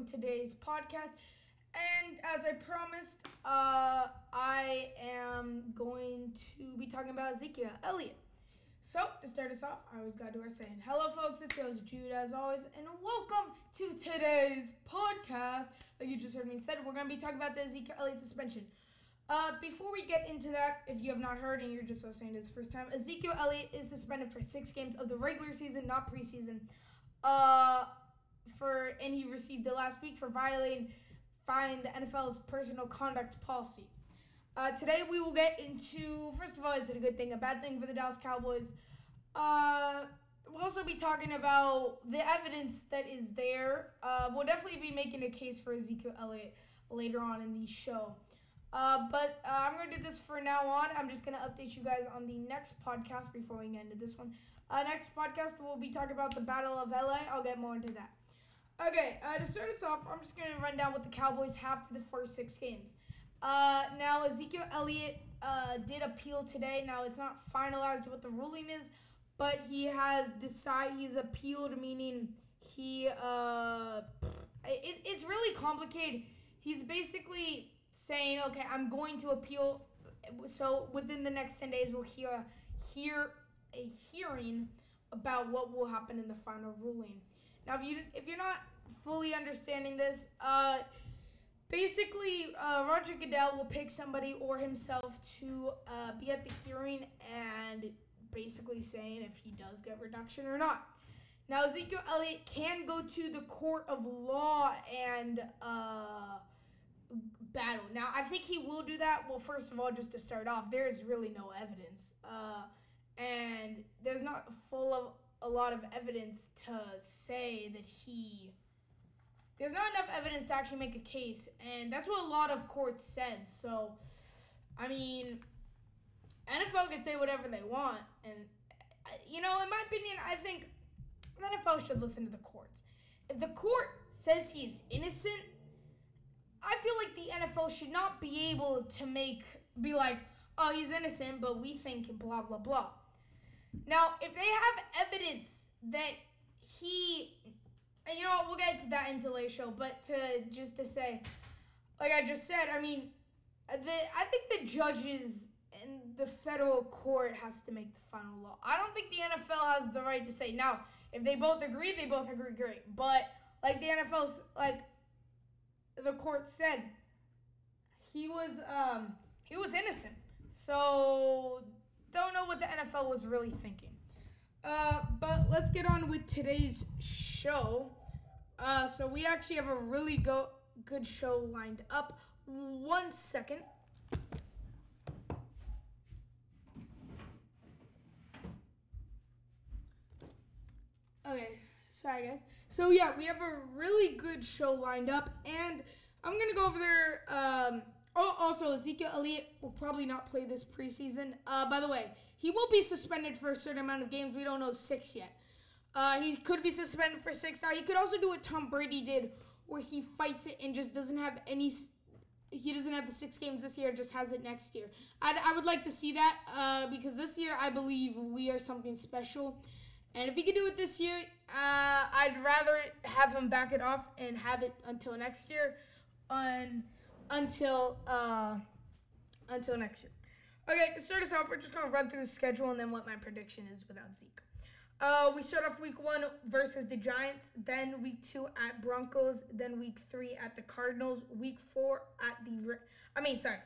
welcome today's podcast. And as I promised, uh, I am going to be talking about Ezekiel Elliott. So, to start us off, I always gotta do our saying. Hello, folks, it's yours, Jude, as always, and welcome to today's podcast. Like you just heard me said, we're gonna be talking about the Ezekiel Elliott suspension. Uh, before we get into that, if you have not heard and you're just listening to this first time, Ezekiel Elliott is suspended for six games of the regular season, not preseason. Uh, for and he received it last week for violating find the NFL's personal conduct policy. Uh, today we will get into first of all, is it a good thing, a bad thing for the Dallas Cowboys? Uh, we'll also be talking about the evidence that is there. Uh, we'll definitely be making a case for Ezekiel Elliott later on in the show. Uh, but uh, I'm gonna do this for now on. I'm just gonna update you guys on the next podcast before we get into this one. Uh, next podcast we'll be talking about the Battle of LA. I'll get more into that. Okay, uh, to start us off, I'm just going to run down what the Cowboys have for the first six games. Uh, now, Ezekiel Elliott uh, did appeal today. Now, it's not finalized what the ruling is, but he has decided he's appealed, meaning he, uh, it, it's really complicated. He's basically saying, okay, I'm going to appeal. So within the next 10 days, we'll hear, hear a hearing about what will happen in the final ruling. Now, if you if you're not fully understanding this, uh, basically uh, Roger Goodell will pick somebody or himself to uh, be at the hearing and basically saying if he does get reduction or not. Now, Ezekiel Elliott can go to the court of law and uh, battle. Now, I think he will do that. Well, first of all, just to start off, there is really no evidence. Uh, and there's not full of a lot of evidence to say that he there's not enough evidence to actually make a case and that's what a lot of courts said so i mean nfl can say whatever they want and you know in my opinion i think nfl should listen to the courts. If the court says he's innocent i feel like the nfl should not be able to make be like oh he's innocent but we think blah blah blah now, if they have evidence that he, you know, what, we'll get to that in later show, but to just to say, like I just said, I mean, the I think the judges and the federal court has to make the final law. I don't think the NFL has the right to say now. If they both agree, they both agree, great. But like the NFL's, like the court said, he was um he was innocent. So don't know what the NFL was really thinking. Uh, but let's get on with today's show. Uh, so we actually have a really go- good show lined up. One second. Okay, sorry guys. So yeah, we have a really good show lined up, and I'm gonna go over there. Um, also, Ezekiel Elliott will probably not play this preseason. Uh, by the way, he will be suspended for a certain amount of games. We don't know six yet. Uh, he could be suspended for six. Now, he could also do what Tom Brady did, where he fights it and just doesn't have any. He doesn't have the six games this year, just has it next year. I'd, I would like to see that uh, because this year I believe we are something special. And if he could do it this year, uh, I'd rather have him back it off and have it until next year. On until uh, until next year. Okay, to start us off, we're just gonna run through the schedule and then what my prediction is without Zeke. Uh, we start off week one versus the Giants, then week two at Broncos, then week three at the Cardinals, week four at the. I mean, sorry,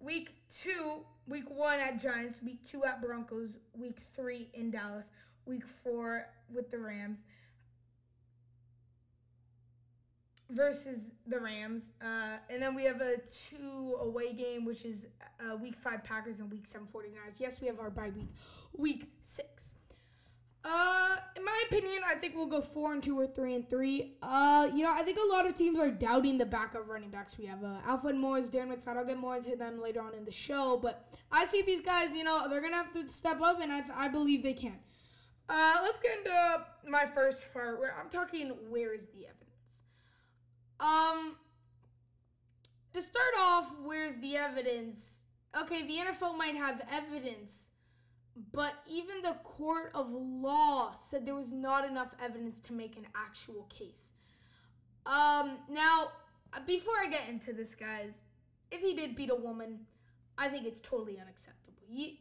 week two, week one at Giants, week two at Broncos, week three in Dallas, week four with the Rams, versus the Rams. Uh, and then we have a two away game, which is uh, week five Packers and week seven 49ers. Yes, we have our bye week, week six. Uh, in my opinion, I think we'll go four and two or three and three. Uh, you know, I think a lot of teams are doubting the backup running backs. We have uh, Alfred Morris, Darren McFadden. I'll get more into them later on in the show, but I see these guys. You know, they're gonna have to step up, and I, I believe they can. Uh, let's get into my first part where I'm talking. Where is the evidence? Um, to start off, where's the evidence? Okay, the NFL might have evidence, but even the court of law said there was not enough evidence to make an actual case. Um, now, before I get into this, guys, if he did beat a woman, I think it's totally unacceptable. You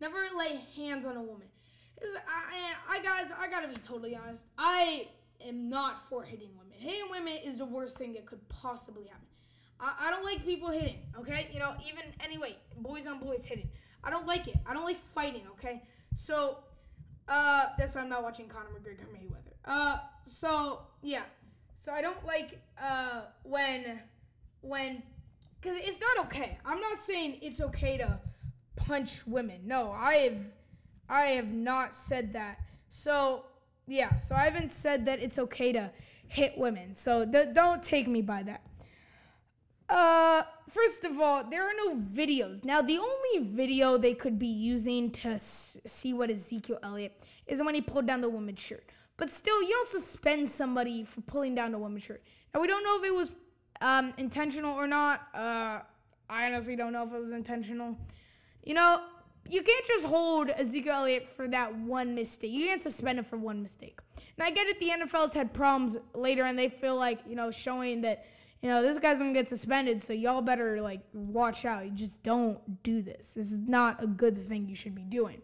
never lay hands on a woman. I, I guys, I gotta be totally honest. I am not for hitting women. Hitting women is the worst thing that could possibly happen. I, I don't like people hitting. Okay, you know, even anyway, boys on boys hitting. I don't like it. I don't like fighting. Okay, so uh, that's why I'm not watching Conor McGregor Mayweather. Uh, so yeah, so I don't like uh when when because it's not okay. I'm not saying it's okay to punch women. No, I have I have not said that. So yeah, so I haven't said that it's okay to hit women. So th- don't take me by that. Uh, first of all, there are no videos. Now, the only video they could be using to s- see what Ezekiel Elliott is when he pulled down the woman's shirt. But still, you don't suspend somebody for pulling down a woman's shirt. Now, we don't know if it was um, intentional or not. Uh, I honestly don't know if it was intentional. You know, you can't just hold Ezekiel Elliott for that one mistake. You can't suspend him for one mistake. Now I get it. The NFL's had problems later, and they feel like you know showing that you know this guy's gonna get suspended. So y'all better like watch out. You just don't do this. This is not a good thing you should be doing.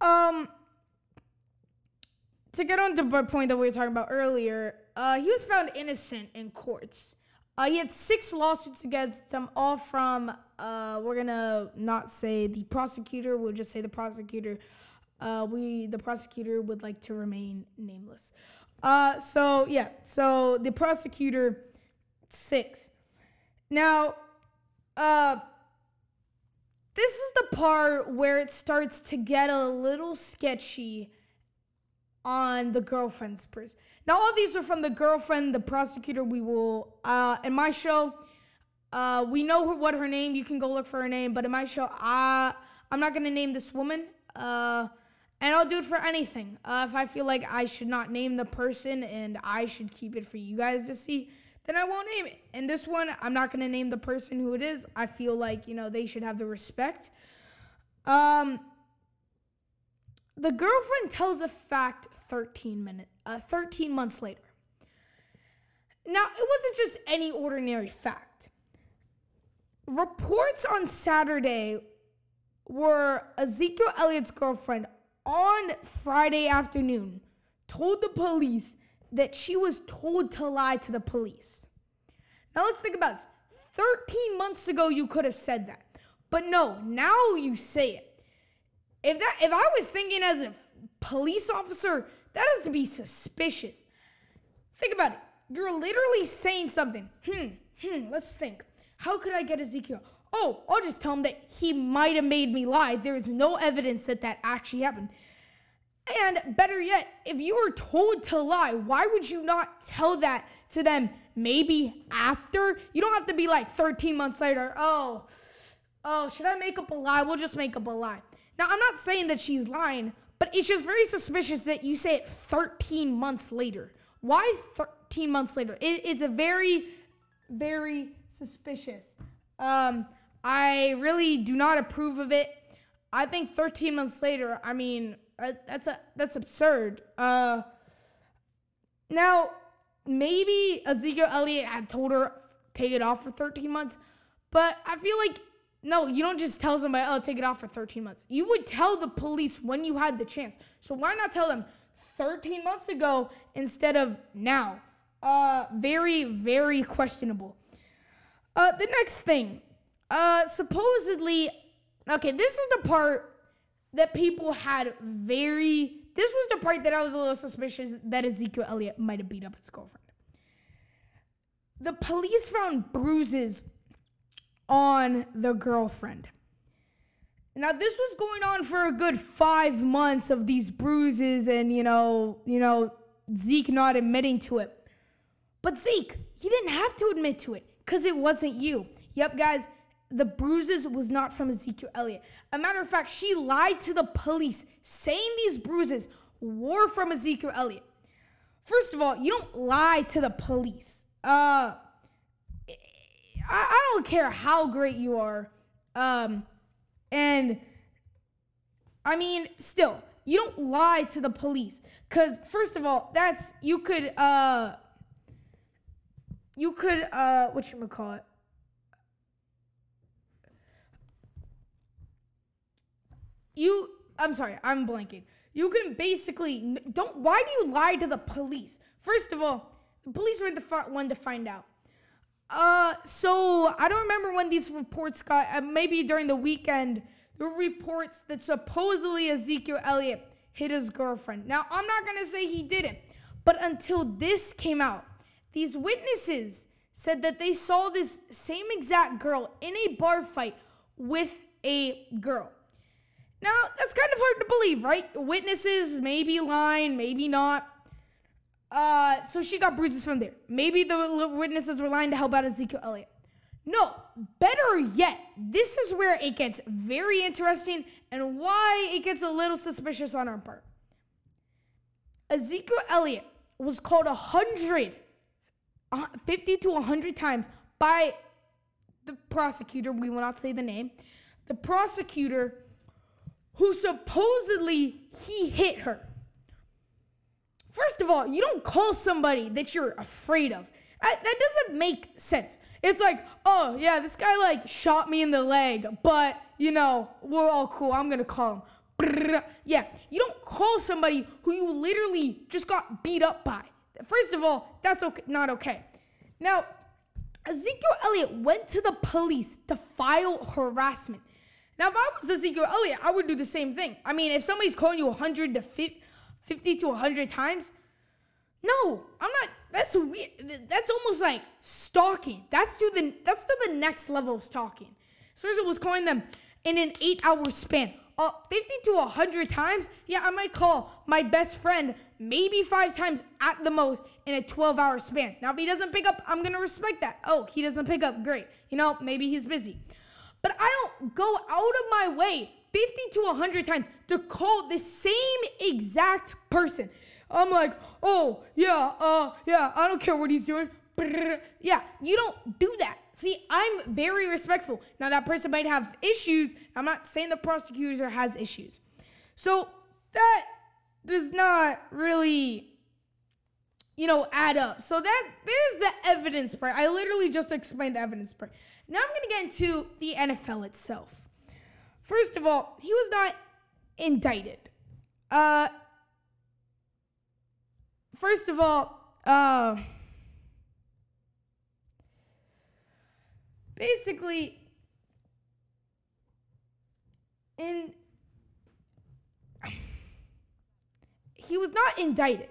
Um, to get on to the point that we were talking about earlier, uh, he was found innocent in courts. Uh, he had six lawsuits against him, all from, uh, we're gonna not say the prosecutor, we'll just say the prosecutor. Uh, we, the prosecutor would like to remain nameless. Uh, so yeah, so the prosecutor, six. Now, uh, this is the part where it starts to get a little sketchy on the girlfriend's purse. Now, all these are from the girlfriend, the prosecutor. We will, uh, in my show, uh, we know what her name. You can go look for her name. But in my show, I, I'm not going to name this woman. Uh, and I'll do it for anything. Uh, if I feel like I should not name the person and I should keep it for you guys to see, then I won't name it. And this one, I'm not going to name the person who it is. I feel like, you know, they should have the respect. Um, the girlfriend tells a fact 13 minutes, uh, 13 months later. Now, it wasn't just any ordinary fact. Reports on Saturday were Ezekiel Elliott's girlfriend on Friday afternoon told the police that she was told to lie to the police. Now let's think about this. 13 months ago you could have said that. But no, now you say it. If that if I was thinking as a police officer, that has to be suspicious. Think about it. You're literally saying something. Hmm, hmm, let's think. How could I get Ezekiel? Oh, I'll just tell him that he might have made me lie. There's no evidence that that actually happened. And better yet, if you were told to lie, why would you not tell that to them maybe after? You don't have to be like 13 months later. Oh, oh, should I make up a lie? We'll just make up a lie. Now, I'm not saying that she's lying, but it's just very suspicious that you say it 13 months later. Why 13 months later? It, it's a very, very suspicious. Um, I really do not approve of it. I think 13 months later, I mean, uh, that's a that's absurd. Uh, now, maybe Ezekiel Elliott had told her take it off for 13 months, but I feel like no, you don't just tell somebody, oh, take it off for 13 months. You would tell the police when you had the chance. So why not tell them 13 months ago instead of now? Uh, very, very questionable. Uh, the next thing, uh, supposedly, okay, this is the part that people had very. This was the part that I was a little suspicious that Ezekiel Elliott might have beat up his girlfriend. The police found bruises on the girlfriend. Now this was going on for a good five months of these bruises and you know, you know, Zeke not admitting to it. But Zeke, you didn't have to admit to it because it wasn't you. Yep, guys, the bruises was not from Ezekiel Elliott. A matter of fact, she lied to the police saying these bruises were from Ezekiel Elliott. First of all, you don't lie to the police. Uh, I, I don't care how great you are. Um, and I mean, still, you don't lie to the police. Because, first of all, that's, you could, uh, you could uh what you call it you i'm sorry i'm blanking you can basically don't why do you lie to the police first of all the police were the one to find out uh so i don't remember when these reports got uh, maybe during the weekend there were reports that supposedly ezekiel elliott hit his girlfriend now i'm not gonna say he didn't but until this came out these witnesses said that they saw this same exact girl in a bar fight with a girl now, that's kind of hard to believe, right? Witnesses, maybe lying, maybe not. Uh, so she got bruises from there. Maybe the witnesses were lying to help out Ezekiel Elliott. No, better yet, this is where it gets very interesting and why it gets a little suspicious on our part. Ezekiel Elliott was called a hundred, 50 to 100 times by the prosecutor. We will not say the name. The prosecutor who supposedly he hit her. First of all, you don't call somebody that you're afraid of. That, that doesn't make sense. It's like, oh, yeah, this guy like shot me in the leg, but you know, we're all cool. I'm gonna call him. Yeah, you don't call somebody who you literally just got beat up by. First of all, that's okay, not okay. Now, Ezekiel Elliott went to the police to file harassment. Now, if I was Ezekiel Elliott, I would do the same thing. I mean, if somebody's calling you 100 to 50 to 100 times, no, I'm not. That's weird. That's almost like stalking. That's to the that's to the next level of stalking. Sergio was calling them in an eight-hour span. Uh, 50 to 100 times? Yeah, I might call my best friend maybe five times at the most in a 12 hour span. Now, if he doesn't pick up, I'm to respect that. Oh, he doesn't pick up. Great. You know, maybe he's busy. But I don't go out of my way 50 to 100 times to call the same exact person. I'm like, oh, yeah, uh, yeah, I don't care what he's doing. Yeah, you don't do that. See, I'm very respectful. Now, that person might have issues. I'm not saying the prosecutor has issues. So, that does not really, you know, add up. So, that there's the evidence part. I literally just explained the evidence part. Now I'm going to get into the NFL itself. First of all, he was not indicted. Uh, first of all, uh, basically, in he was not indicted.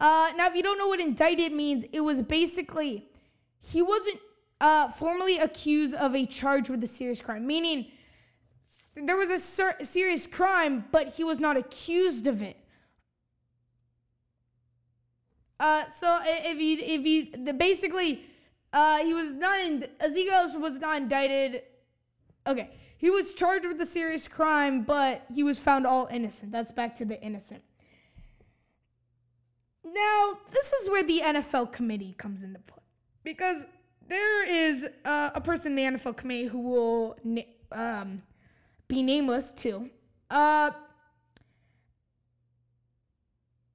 Uh, now, if you don't know what indicted means, it was basically he wasn't uh, formally accused of a charge with a serious crime, meaning there was a ser- serious crime, but he was not accused of it. Uh, so if he if he the, basically uh, he was not in Ezekiel was not indicted. Okay, he was charged with a serious crime, but he was found all innocent. That's back to the innocent. Now this is where the NFL committee comes into play because there is uh, a person in the NFL committee who will um, be nameless too. Uh,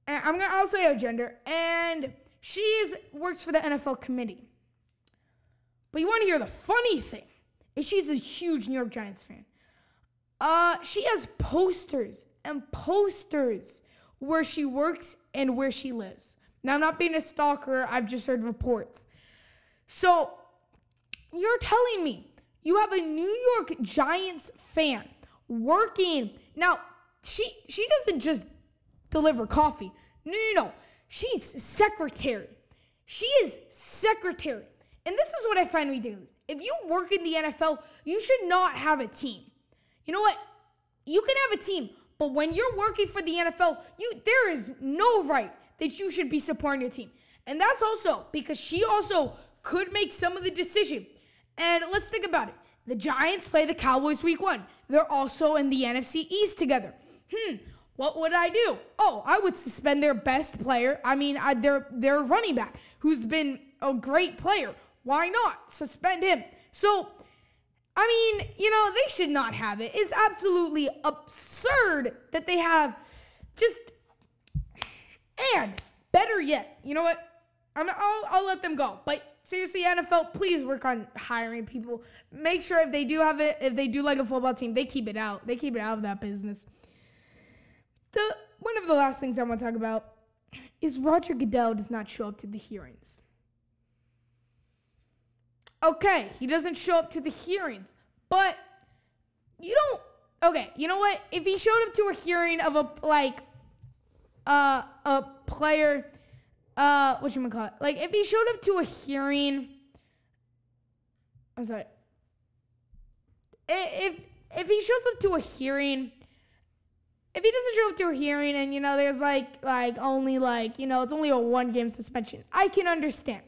I'm gonna I'll say her gender, and she's works for the NFL committee. But you want to hear the funny thing? Is she's a huge New York Giants fan. Uh, she has posters and posters where she works and where she lives. Now I'm not being a stalker. I've just heard reports. So you're telling me you have a New York Giants fan working. Now, she she doesn't just deliver coffee. No, no, no. She's secretary. She is secretary. And this is what I find ridiculous. If you work in the NFL, you should not have a team. You know what? You can have a team, but when you're working for the NFL, you there is no right that you should be supporting your team. And that's also because she also could make some of the decision. And let's think about it. The Giants play the Cowboys week one. They're also in the NFC East together. Hmm, what would I do? Oh, I would suspend their best player. I mean, I, their their running back, who's been a great player. Why not suspend him? So, I mean, you know, they should not have it. It's absolutely absurd that they have just. And better yet, you know what? I'm, I'll, I'll let them go. But seriously, NFL, please work on hiring people. Make sure if they do have it, if they do like a football team, they keep it out. They keep it out of that business. The one of the last things I want to talk about is Roger Goodell does not show up to the hearings. Okay, he doesn't show up to the hearings, but you don't. Okay, you know what? If he showed up to a hearing of a like, uh, a player, uh, what you call it? Like, if he showed up to a hearing, I'm sorry. If if he shows up to a hearing if he doesn't show up to a hearing and you know there's like like only like you know it's only a one game suspension i can understand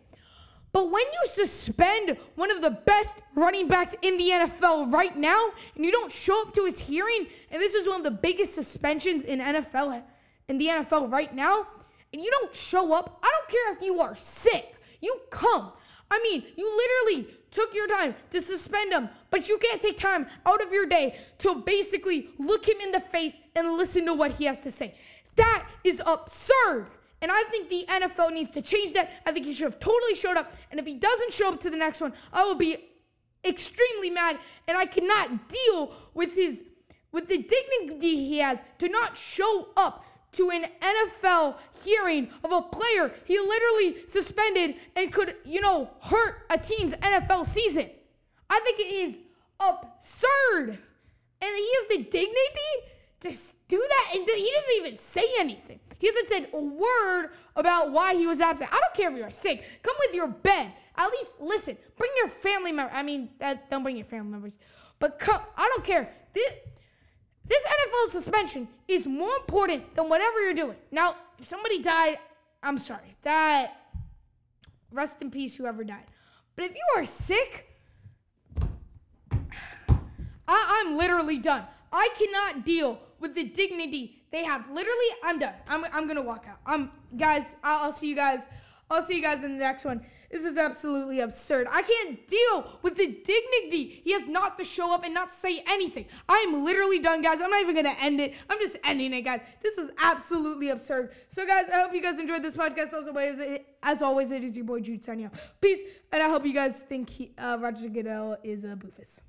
but when you suspend one of the best running backs in the nfl right now and you don't show up to his hearing and this is one of the biggest suspensions in nfl in the nfl right now and you don't show up i don't care if you are sick you come I mean, you literally took your time to suspend him, but you can't take time out of your day to basically look him in the face and listen to what he has to say. That is absurd. And I think the NFL needs to change that. I think he should have totally showed up. And if he doesn't show up to the next one, I will be extremely mad. And I cannot deal with his with the dignity he has to not show up to an NFL hearing of a player he literally suspended and could, you know, hurt a team's NFL season. I think it is absurd. And he has the dignity to do that, and he doesn't even say anything. He hasn't said a word about why he was absent. I don't care if you're sick. Come with your bed. At least listen. Bring your family member. I mean, don't bring your family members. But come. I don't care. This, this NFL suspension is more important than whatever you're doing. Now, if somebody died, I'm sorry. That rest in peace, whoever died. But if you are sick, I, am literally done. I cannot deal with the dignity they have. Literally, I'm done. I'm, I'm gonna walk out. I'm guys. I'll, I'll see you guys. I'll see you guys in the next one. This is absolutely absurd. I can't deal with the dignity he has not to show up and not say anything. I'm literally done, guys. I'm not even gonna end it. I'm just ending it, guys. This is absolutely absurd. So, guys, I hope you guys enjoyed this podcast. As always, as always, it is your boy Jude signing. Peace, and I hope you guys think he, uh, Roger Goodell is a boofus.